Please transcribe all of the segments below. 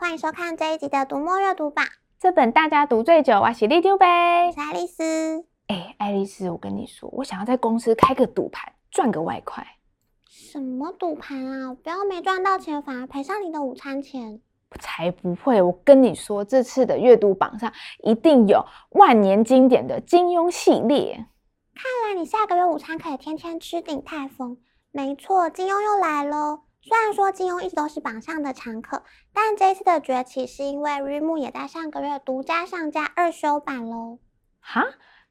欢迎收看这一集的读墨阅读榜。这本大家读最久，我是里长伯，我是爱丽丝。哎，爱丽丝，我跟你说，我想要在公司开个赌盘，赚个外快。什么赌盘啊？不要没赚到钱，反而赔上你的午餐钱。才不会！我跟你说，这次的阅读榜上一定有万年经典的金庸系列。看来你下个月午餐可以天天吃鼎泰丰。没错，金庸又来喽。虽然说金庸一直都是榜上的常客，但这一次的崛起是因为 Readmoo 也在上个月独家上架二修版喽。哈？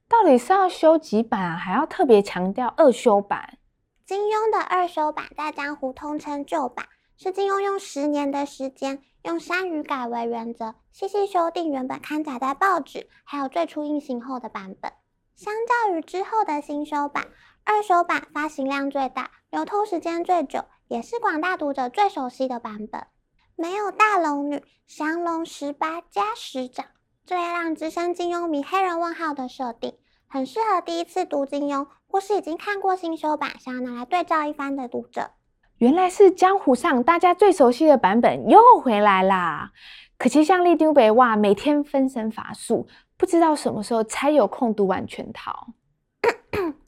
到底是要修几版啊？还要特别强调二修版？金庸的二修版在江湖通称旧版，是金庸用十年的时间，用删与改为原则，细细修订原本刊载在报纸还有最初印行后的版本。相较于之后的新修版，二修版发行量最大，流通时间最久，也是广大读者最熟悉的版本。没有大龙女、降龙十八加十掌这类让资深金庸迷黑人问号的设定，很适合第一次读金庸或是已经看过新修版想要拿来对照一番的读者。原来是江湖上大家最熟悉的版本又回来啦！可惜像丽丢北哇，每天分身乏术，不知道什么时候才有空读完全套。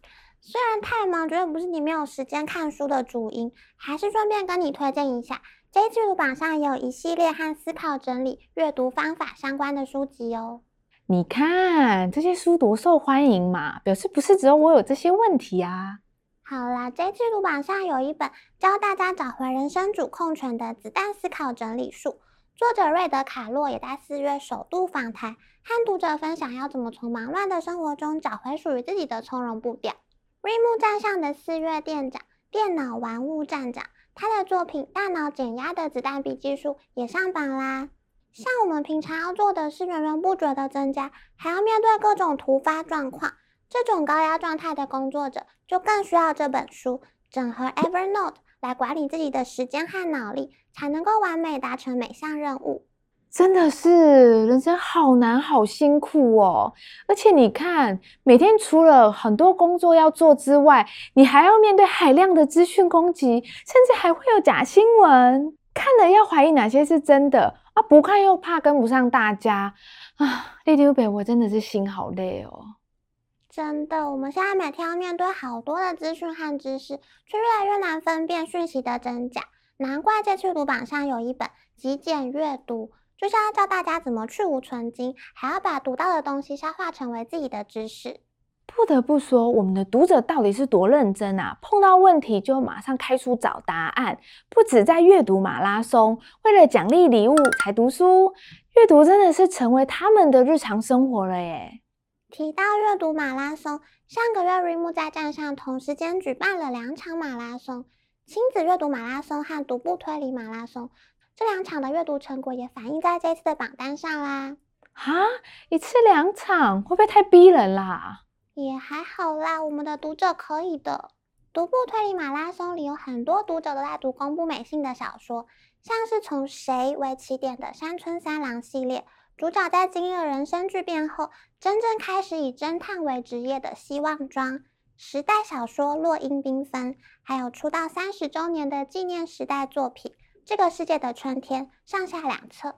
虽然太忙，绝对不是你没有时间看书的主因，还是顺便跟你推荐一下，这一季度榜上也有一系列和思考整理、阅读方法相关的书籍哦。你看这些书多受欢迎嘛，表示不是只有我有这些问题啊。好啦，这次阅读榜上有一本教大家找回人生主控权的子弹思考整理术，作者瑞德·卡洛也在四月首度访谈，和读者分享要怎么从忙乱的生活中找回属于自己的从容步调。Readmoo 站上的四月店长，电脑玩物站长，他的作品《大脑减压的子弹笔记术》也上榜啦。像我们平常要做的是源源不绝的增加，还要面对各种突发状况。这种高压状态的工作者，就更需要这本书，整合 Evernote 来管理自己的时间和脑力，才能够完美达成每项任务。真的是人生好难好辛苦哦！而且你看，每天除了很多工作要做之外，你还要面对海量的资讯攻击，甚至还会有假新闻，看了要怀疑哪些是真的啊，不看又怕跟不上大家啊！里长伯，我真的是心好累哦。真的，我们现在每天要面对好多的资讯和知识，却越来越难分辨讯息的真假。难怪这次读榜上有一本极简阅读，就是要教大家怎么去芜存菁，还要把读到的东西消化成为自己的知识。不得不说，我们的读者到底是多认真啊！碰到问题就马上开书找答案，不止在阅读马拉松，为了奖励礼物才读书，阅读真的是成为他们的日常生活了耶。提到阅读马拉松，上个月 Readmoo 在站上同时间举办了两场马拉松，亲子阅读马拉松和独步推理马拉松。这两场的阅读成果也反映在这次的榜单上啦。哈，一次两场会不会太逼人啦？也还好啦，我们的读者可以的。独步推理马拉松里有很多读者都在读公布美幸的小说，像是从谁为起点的山村三郎系列。主角在经历了人生巨变后，真正开始以侦探为职业的希望庄时代小说《落英缤纷》，还有出道三十周年的纪念时代作品《这个世界的春天》上下两册。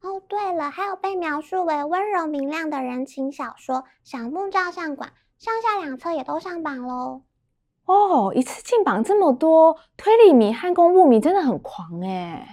哦，对了，还有被描述为温柔明亮的人情小说《小木照相馆》上下两册也都上榜喽。哦，一次进榜这么多，推理迷和公布迷真的很狂诶。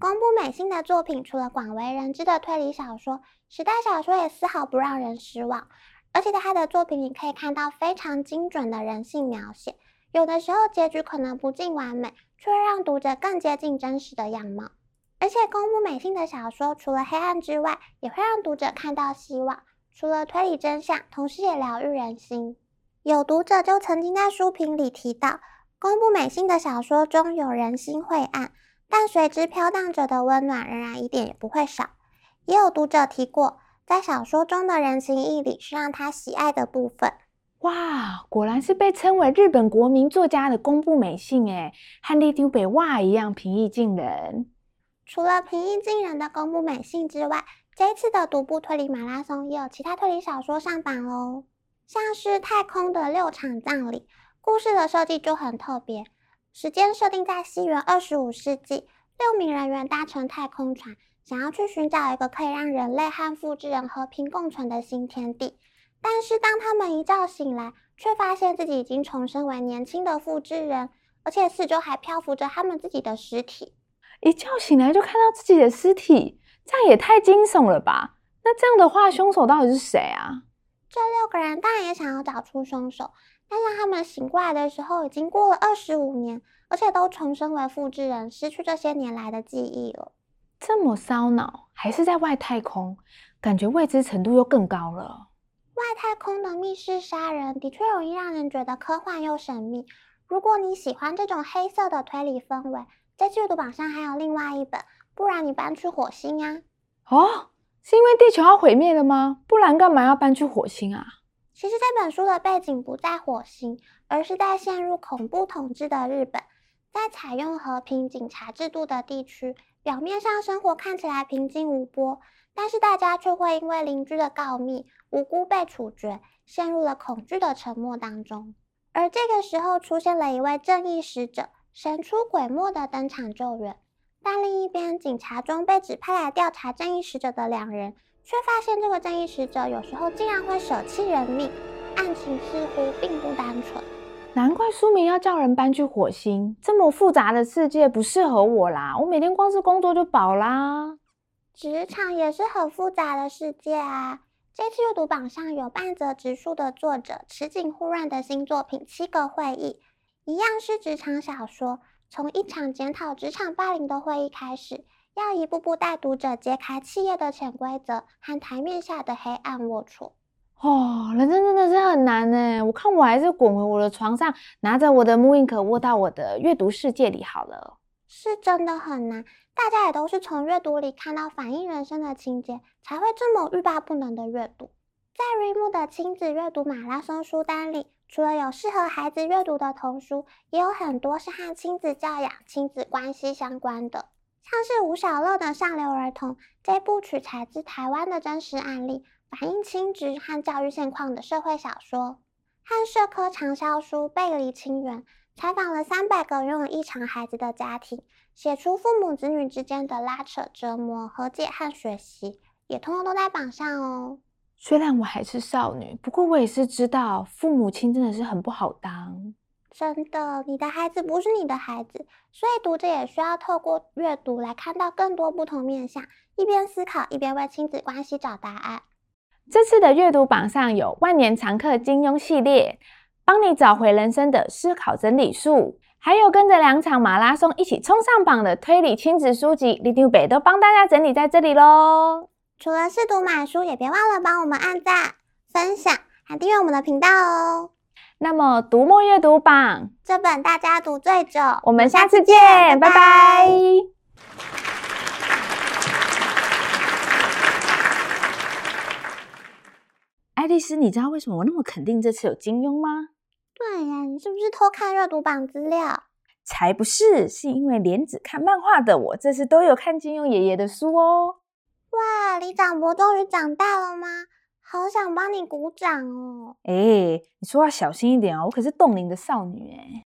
宫部美幸的作品，除了广为人知的推理小说，时代小说也丝毫不让人失望。而且在他的作品里，可以看到非常精准的人性描写。有的时候结局可能不尽完美，却让读者更接近真实的样貌。而且宫部美幸的小说，除了黑暗之外，也会让读者看到希望。除了推理真相，同时也疗愈人心。有读者就曾经在书评里提到，宫部美幸的小说中有人心晦暗。但随之飘荡着的温暖仍然一点也不会少。也有读者提过，在小说中的人情义理是让他喜爱的部分。哇，果然是被称为日本国民作家的宫部美幸诶，和里长伯哇一样平易近人。除了平易近人的宫部美幸之外，这一次的独步推理马拉松也有其他推理小说上榜哦，像是《太空的六场葬礼》，故事的设计就很特别。时间设定在西元二十五世纪，六名人员搭乘太空船，想要去寻找一个可以让人类和复制人和平共存的新天地。但是当他们一觉醒来，却发现自己已经重生为年轻的复制人，而且四周还漂浮着他们自己的尸体。一觉醒来就看到自己的尸体，这样也太惊悚了吧？那这样的话，凶手到底是谁啊？这六个人当然也想要找出凶手，但是他们醒过来的时候，已经过了二十五年，而且都重生为复制人，失去这些年来的记忆了。这么烧脑，还是在外太空，感觉未知程度又更高了。外太空的密室杀人的确容易让人觉得科幻又神秘。如果你喜欢这种黑色的推理氛围，这次阅读榜上还有另外一本，不然你搬去火星啊？哦。是因为地球要毁灭了吗？不然干嘛要搬去火星啊？其实这本书的背景不在火星，而是在陷入恐怖统治的日本。在采用和平警察制度的地区，表面上生活看起来平静无波，但是大家却会因为邻居的告密，无辜被处决，陷入了恐惧的沉默当中。而这个时候，出现了一位正义使者，神出鬼没的登场救援。但另一边，警察中被指派来调查正义使者的两人，却发现这个正义使者有时候竟然会舍弃人命，案情似乎并不单纯。难怪书名要叫人搬去火星，这么复杂的世界不适合我啦！我每天光是工作就饱啦。职场也是很复杂的世界啊。这次阅读榜上有半泽直树的作者池井户润的新作品《七个会议》，一样是职场小说。从一场检讨职场霸凌的会议开始，要一步步带读者揭开企业的潜规则和台面下的黑暗龌龊。哦，人生真的是很难呢。我看我还是滚回我的床上，拿着我的 mooInk 窝到我的阅读世界里好了。是真的很难，大家也都是从阅读里看到反映人生的情节，才会这么欲罢不能的阅读。在 r e m 的亲子阅读马拉松书单里，除了有适合孩子阅读的童书，也有很多是和亲子教养、亲子关系相关的，像是吴晓乐的《上流儿童》这部取材自台湾的真实案例，反映亲职和教育现况的社会小说，和社科畅销书《背离亲缘》采访了三百个拥有异常孩子的家庭，写出父母子女之间的拉扯、折磨、和解和学习，也通通都在榜上哦。虽然我还是少女，不过我也是知道父母亲真的是很不好当。真的，你的孩子不是你的孩子，所以读者也需要透过阅读来看到更多不同面向，一边思考一边为亲子关系找答案。这次的阅读榜上有万年常客金庸系列，帮你找回人生的思考整理术，还有跟着两场马拉松一起冲上榜的推理亲子书籍，Readmoo 北都帮大家整理在这里喽。除了试读买书，也别忘了帮我们按赞、分享，还订阅我们的频道哦。那么，读墨阅读榜这本大家读最久，我们下次见，拜拜。拜拜。爱丽丝，你知道为什么我那么肯定这次有金庸吗？对呀，你是不是偷看阅读榜资料？才不是，是因为连只看漫画的我，这次都有看金庸爷爷的书哦。哇，李长博终于长大了吗？好想帮你鼓掌哦！哎，你说话小心一点哦，我可是冻龄的少女哎。